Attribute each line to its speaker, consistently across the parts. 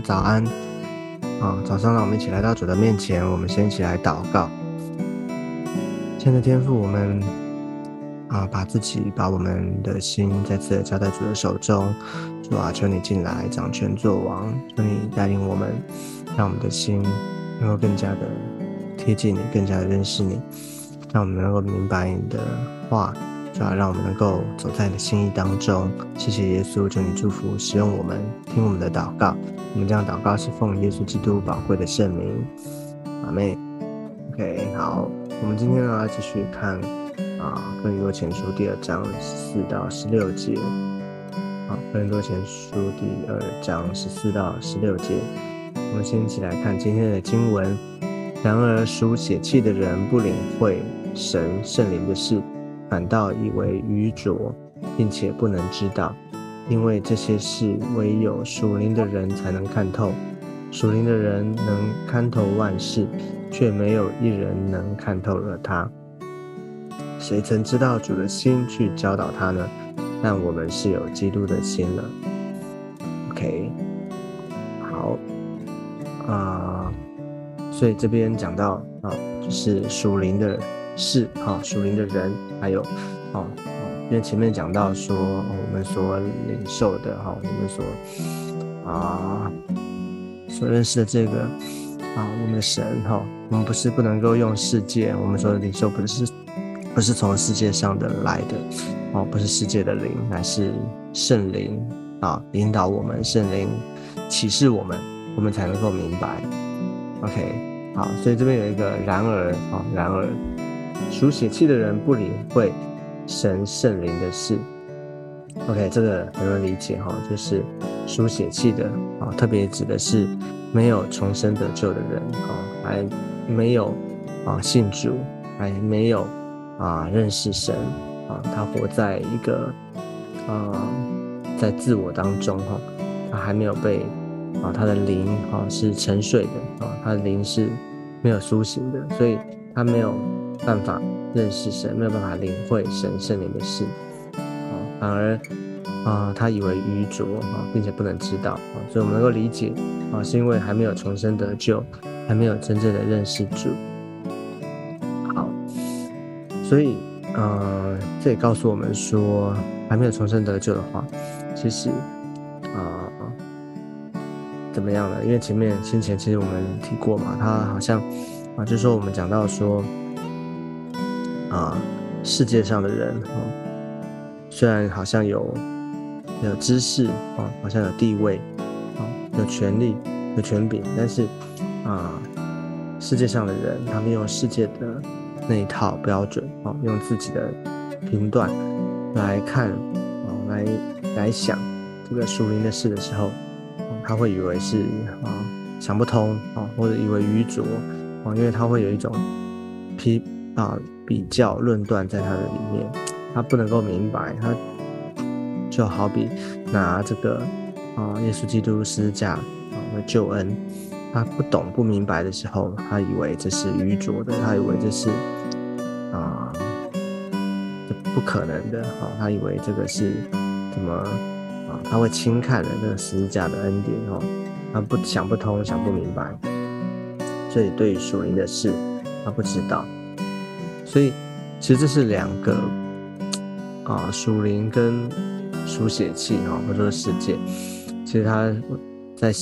Speaker 1: 早安。啊，早上让我们一起来到主的面前，我们先一起来祷告。亲爱的天父，我们啊，把自己、把我们的心再次的交在主的手中。主啊，求你进来掌权作王，求你带领我们，让我们的心能够更加的贴近你，更加的认识你，让我们能够明白你的话。主要让我们能够走在你的心意当中。谢谢耶稣，求你祝福使用我们，听我们的祷告。我们这样祷告是奉耶稣基督宝贵的圣名。阿妹，OK，好，我们今天呢继续看啊《哥林多前书》第二章四到十六节。好，《哥林多前书》第二章十四到十六节，我们先一起来看今天的经文。然而属血气的人不领会神圣灵的事。反倒以为愚拙，并且不能知道，因为这些事唯有属灵的人才能看透。属灵的人能看透万事，却没有一人能看透了他。谁曾知道主的心去教导他呢？但我们是有基督的心了。OK，好啊，所以这边讲到啊，就是属灵的。是哈，属灵的人，还有哦哦，因为前面讲到说，我们所领受的哈，我们所啊所认识的这个啊，我们的神哈，我们不是不能够用世界，我们说领受不是不是从世界上的来的哦，不是世界的灵，乃是圣灵啊，引导我们，圣灵启示我们，我们才能够明白。OK，好，所以这边有一个然而啊，然而。属血气的人不领会神圣灵的事。OK，这个很容易理解哈，就是属血气的啊，特别指的是没有重生得救的人啊，还没有啊信主，还没有啊认识神啊，他活在一个啊在自我当中哈，他还没有被啊他的灵啊是沉睡的啊，他的灵是没有苏醒的，所以他没有。办法认识神，没有办法领会神圣灵的事，啊，反而啊，他以为愚拙啊，并且不能知道啊，所以我们能够理解啊，是因为还没有重生得救，还没有真正的认识主。好，所以呃，这也告诉我们说，还没有重生得救的话，其实啊，怎么样呢？因为前面先前其实我们提过嘛，他好像啊，就是说我们讲到说。啊，世界上的人啊，虽然好像有有知识啊，好像有地位啊，有权利、有权柄，但是啊，世界上的人，他们用世界的那一套标准啊，用自己的评断来看啊，来来想这个属灵的事的时候，他会以为是啊想不通啊，或者以为愚拙啊，因为他会有一种批啊。比较论断在他的里面，他不能够明白，他就好比拿这个啊，耶稣基督十字架啊的救恩，他不懂不明白的时候，他以为这是愚拙的，他以为这是啊，这不可能的，啊，他以为这个是怎么啊，他会轻看了这个十字架的恩典，哦，他不想不通，想不明白，所以对于属灵的事，他不知道。所以，其实这是两个啊，属灵跟属血气哈，或者说世界，其实它在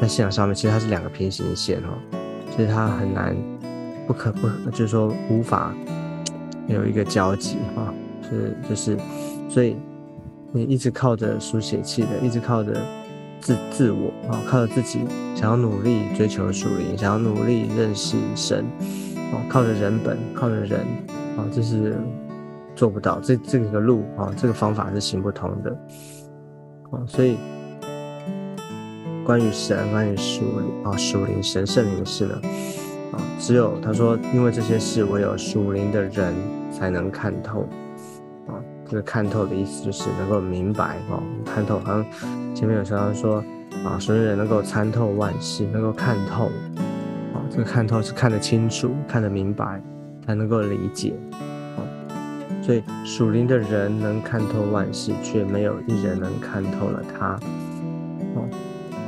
Speaker 1: 在信仰上面，其实它是两个平行线哈，其实它很难不可不，就是说无法有一个交集哈，是就是，所以你一直靠着书写气的，一直靠着自自我啊，靠着自己想要努力追求属灵，想要努力认识神。哦，靠着人本，靠着人，啊，这是做不到，这这个路啊，这个方法是行不通的，啊，所以关于神，关于属灵啊属灵神圣灵的事呢，啊，只有他说，因为这些事唯有属灵的人才能看透，啊，这个看透的意思就是能够明白，啊，看透，好像前面有说到说，啊，属灵人能够参透万事，能够看透。看透是看得清楚、看得明白，才能够理解。哦，所以属灵的人能看透万事，却没有一人能看透了他。哦，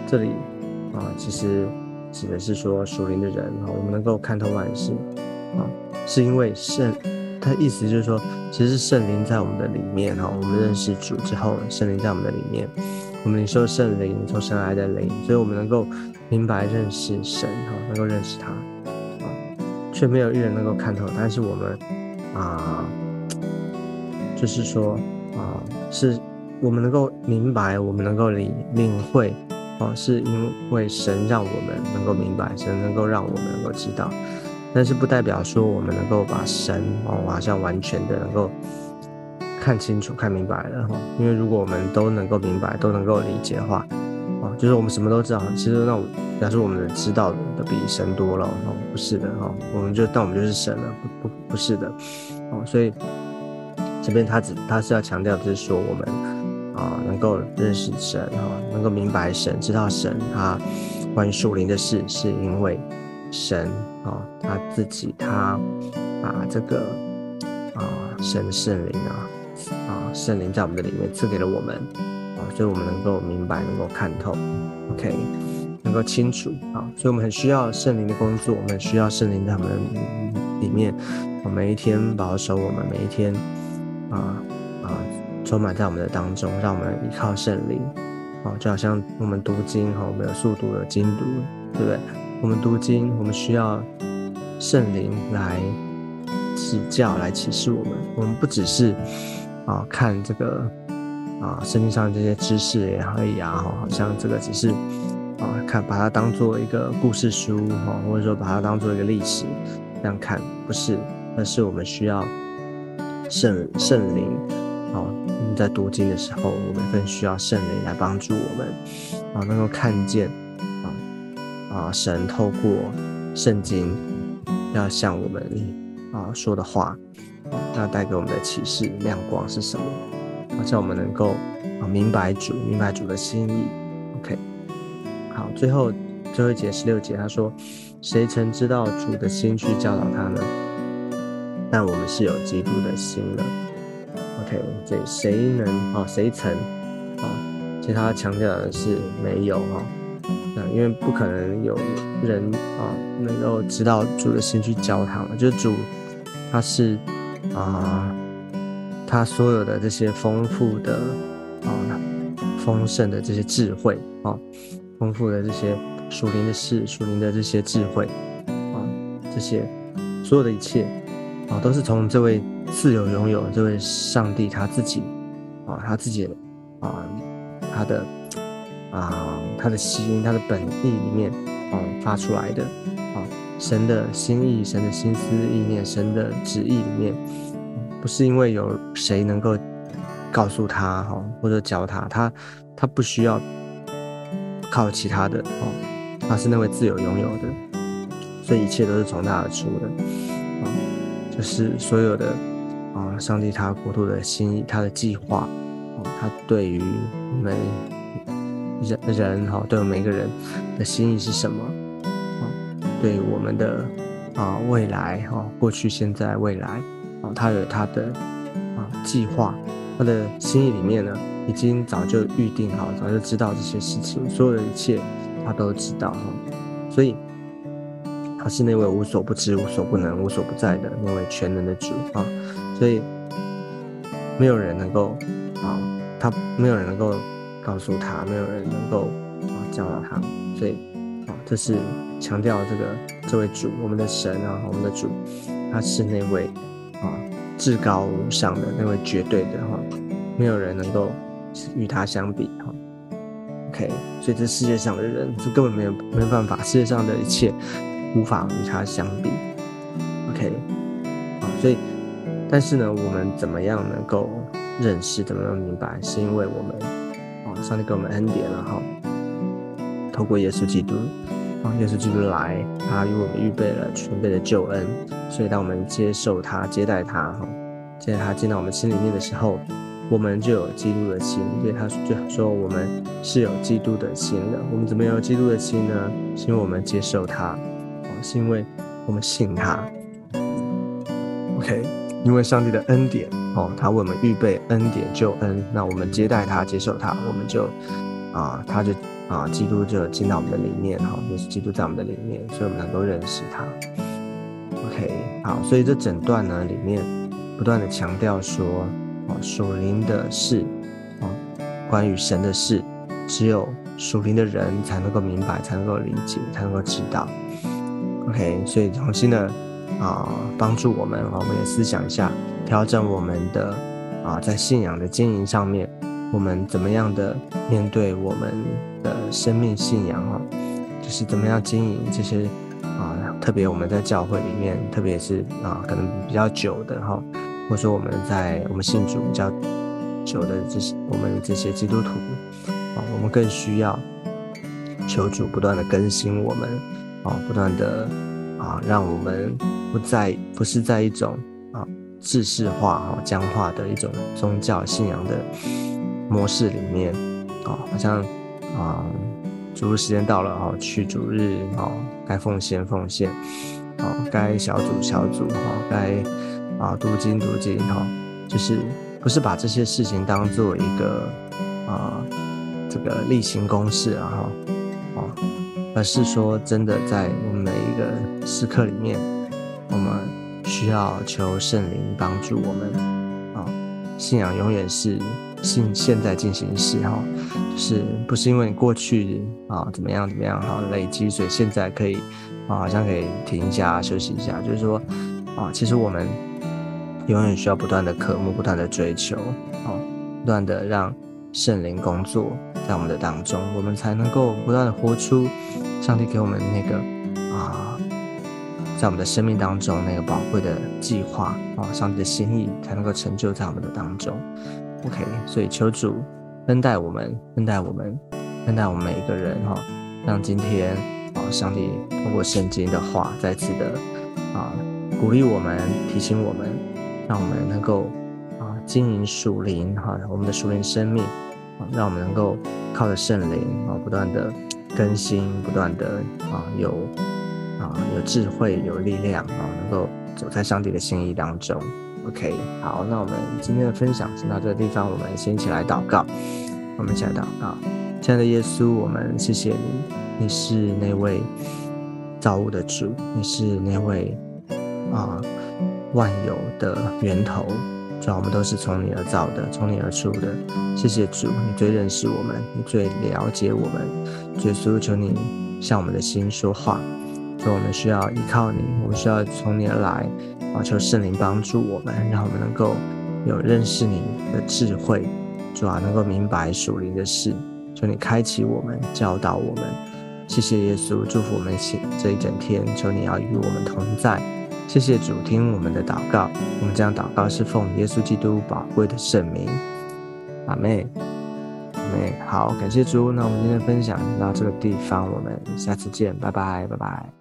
Speaker 1: 这里啊，其实指的是说属灵的人啊，我们能够看透万事啊，是因为圣，他意思就是说，其实是圣灵在我们的里面哈，我们认识主之后，圣灵在我们的里面，我们领受圣灵，从神来的灵，所以我们能够明白认识神哈，能够认识他啊，却没有一人能够看透，但是我们啊，就是说啊，是。我们能够明白，我们能够领领会，啊，是因为神让我们能够明白，神能够让我们能够知道，但是不代表说我们能够把神哦，好像完全的能够看清楚、看明白了哈。因为如果我们都能够明白、都能够理解的话，哦，就是我们什么都知道，其实那表示我们知道的比神多了哦，不是的哈，我们就但我们就是神了，不不不是的哦，所以这边他只他是要强调，就是说我们。啊，能够认识神哈，能够明白神，知道神他关于树林的事，是因为神啊，他自己他把这个啊神圣灵啊啊圣灵在我们的里面赐给了我们啊，所以我们能够明白，能够看透，OK，能够清楚啊，所以我们很需要圣灵的工作，我们很需要圣灵在我们里面，我每一天保守我们每一天啊啊。充满在我们的当中，让我们依靠圣灵，啊，就好像我们读经哈，我们有速读有精读，对不对？我们读经，我们需要圣灵来指教、来启示我们。我们不只是啊看这个啊圣经上这些知识也可以啊，好像这个只是啊看把它当做一个故事书哈，或者说把它当做一个历史这样看，不是，而是我们需要圣圣灵。啊，在读经的时候，我们更需要圣灵来帮助我们，啊，能够看见，啊啊，神透过圣经要向我们啊说的话，要带给我们的启示亮光是什么？好，叫我们能够啊明白主，明白主的心意。OK，好，最后最后一节十六节，他说：“谁曾知道主的心去教导他呢？但我们是有基督的心了。” OK，这谁能啊？谁曾啊？其实他强调的是没有哈，啊，因为不可能有人啊能够知道主的心去教他嘛。就是主他是啊，他所有的这些丰富的啊丰盛的这些智慧啊，丰富的这些属灵的事、属灵的这些智慧啊，这些所有的一切啊，都是从这位。自由拥有这位上帝他自己啊，他自己啊，他的啊，他的心，他的本意里面啊发出来的啊，神的心意，神的心思意念，神的旨意里面，不是因为有谁能够告诉他哈，或者教他，他他不需要靠其他的哦，他是那位自由拥有的，所以一切都是从他而出的啊，就是所有的。啊，上帝他国度的心意，他的计划，哦，他对于每人人哈，对我们每个人的心意是什么？对我们的啊未来哈，过去、现在、未来，啊，他有他的啊计划，他的心意里面呢，已经早就预定好，早就知道这些事情，所有的一切他都知道哈，所以他是那位无所不知、无所不能、无所不在的那位全能的主啊。所以没有人能够啊，他没有人能够告诉他，没有人能够啊教导他。所以啊，这是强调这个这位主，我们的神啊，我们的主，他是那位啊至高无上的那位绝对的哈，没有人能够与他相比哈。OK，所以这世界上的人就根本没有没有办法，世界上的一切无法与他相比。OK，啊，所以。但是呢，我们怎么样能够认识，怎么样明白？是因为我们，哦，上帝给我们恩典了哈。透过耶稣基督，啊，耶稣基督来，他为我们预备了全备的救恩。所以当我们接受他、接待他，哈，接待他进到我们心里面的时候，我们就有基督的心。所以他就说我们是有基督的心的。我们怎么有基督的心呢？是因为我们接受他，是因为我们信他。OK。因为上帝的恩典哦，他为我们预备恩典救恩，那我们接待他，接受他，我们就啊，他就啊，基督就进到我们的里面哈，就是基督在我们的里面，所以我们能够认识他。OK，好，所以这整段呢里面不断的强调说，啊，属灵的事，啊，关于神的事，只有属灵的人才能够明白，才能够理解，才能够知道。OK，所以重新的啊，帮助我们，我们也思想一下，调整我们的啊，在信仰的经营上面，我们怎么样的面对我们的生命信仰啊，就是怎么样经营这些啊，特别我们在教会里面，特别是啊，可能比较久的哈，或者说我们在我们信主比较久的这些我们这些基督徒啊，我们更需要求主不断的更新我们。啊，不断的啊，让我们不在不是在一种啊制式化、啊僵化的一种宗教信仰的模式里面啊，好像啊主日时间到了啊，去主日啊，该奉献奉献，啊，该小组小组哈，该啊读经读经哈，就是不是把这些事情当做一个啊这个例行公事啊哈。而是说，真的，在我们每一个时刻里面，我们需要求圣灵帮助我们啊。信仰永远是现现在进行时哈，就是不是因为你过去啊怎么样怎么样哈累积，所以现在可以啊好像可以停一下休息一下。就是说啊，其实我们永远需要不断的渴慕，不断的追求啊，不断的让圣灵工作。在我们的当中，我们才能够不断的活出上帝给我们那个啊，在我们的生命当中那个宝贵的计划啊，上帝的心意才能够成就在我们的当中。OK，所以求主恩待我们，恩待我们，恩待我们每一个人哈，让今天啊，上帝通过圣经的话再次的啊鼓励我们，提醒我们，让我们能够啊经营属灵哈，我们的属灵生命。让我们能够靠着圣灵啊，不断的更新，不断的啊有啊有智慧，有力量啊，能够走在上帝的心意当中。OK，好，那我们今天的分享先到这个地方，我们先一起来祷告。我们一起来祷告，亲爱的耶稣，我们谢谢你，你是那位造物的主，你是那位啊万有的源头。主要，我们都是从你而造的，从你而出的。谢谢主，你最认识我们，你最了解我们。耶稣，求你向我们的心说话。主，我们需要依靠你，我们需要从你而来。啊，求圣灵帮助我们，让我们能够有认识你的智慧。主啊，能够明白属灵的事。求你开启我们，教导我们。谢谢耶稣，祝福我们这一整天。求你要与我们同在。谢谢主听我们的祷告，我们将祷告是奉耶稣基督宝贵的圣名，阿妹，阿妹，好，感谢主，那我们今天分享到这个地方，我们下次见，拜拜，拜拜。